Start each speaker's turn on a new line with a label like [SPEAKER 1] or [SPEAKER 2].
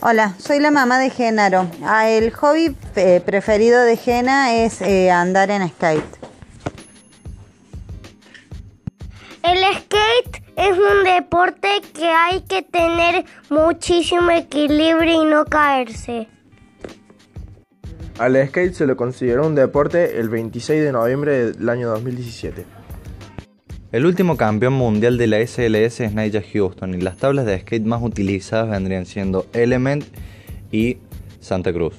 [SPEAKER 1] Hola, soy la mamá de Genaro. Ah, el hobby eh, preferido de Gena es eh, andar en skate.
[SPEAKER 2] El skate es un deporte que hay que tener muchísimo equilibrio y no caerse.
[SPEAKER 3] Al skate se lo consideró un deporte el 26 de noviembre del año 2017.
[SPEAKER 4] El último campeón mundial de la SLS es Nigel Houston y las tablas de skate más utilizadas vendrían siendo Element y Santa Cruz.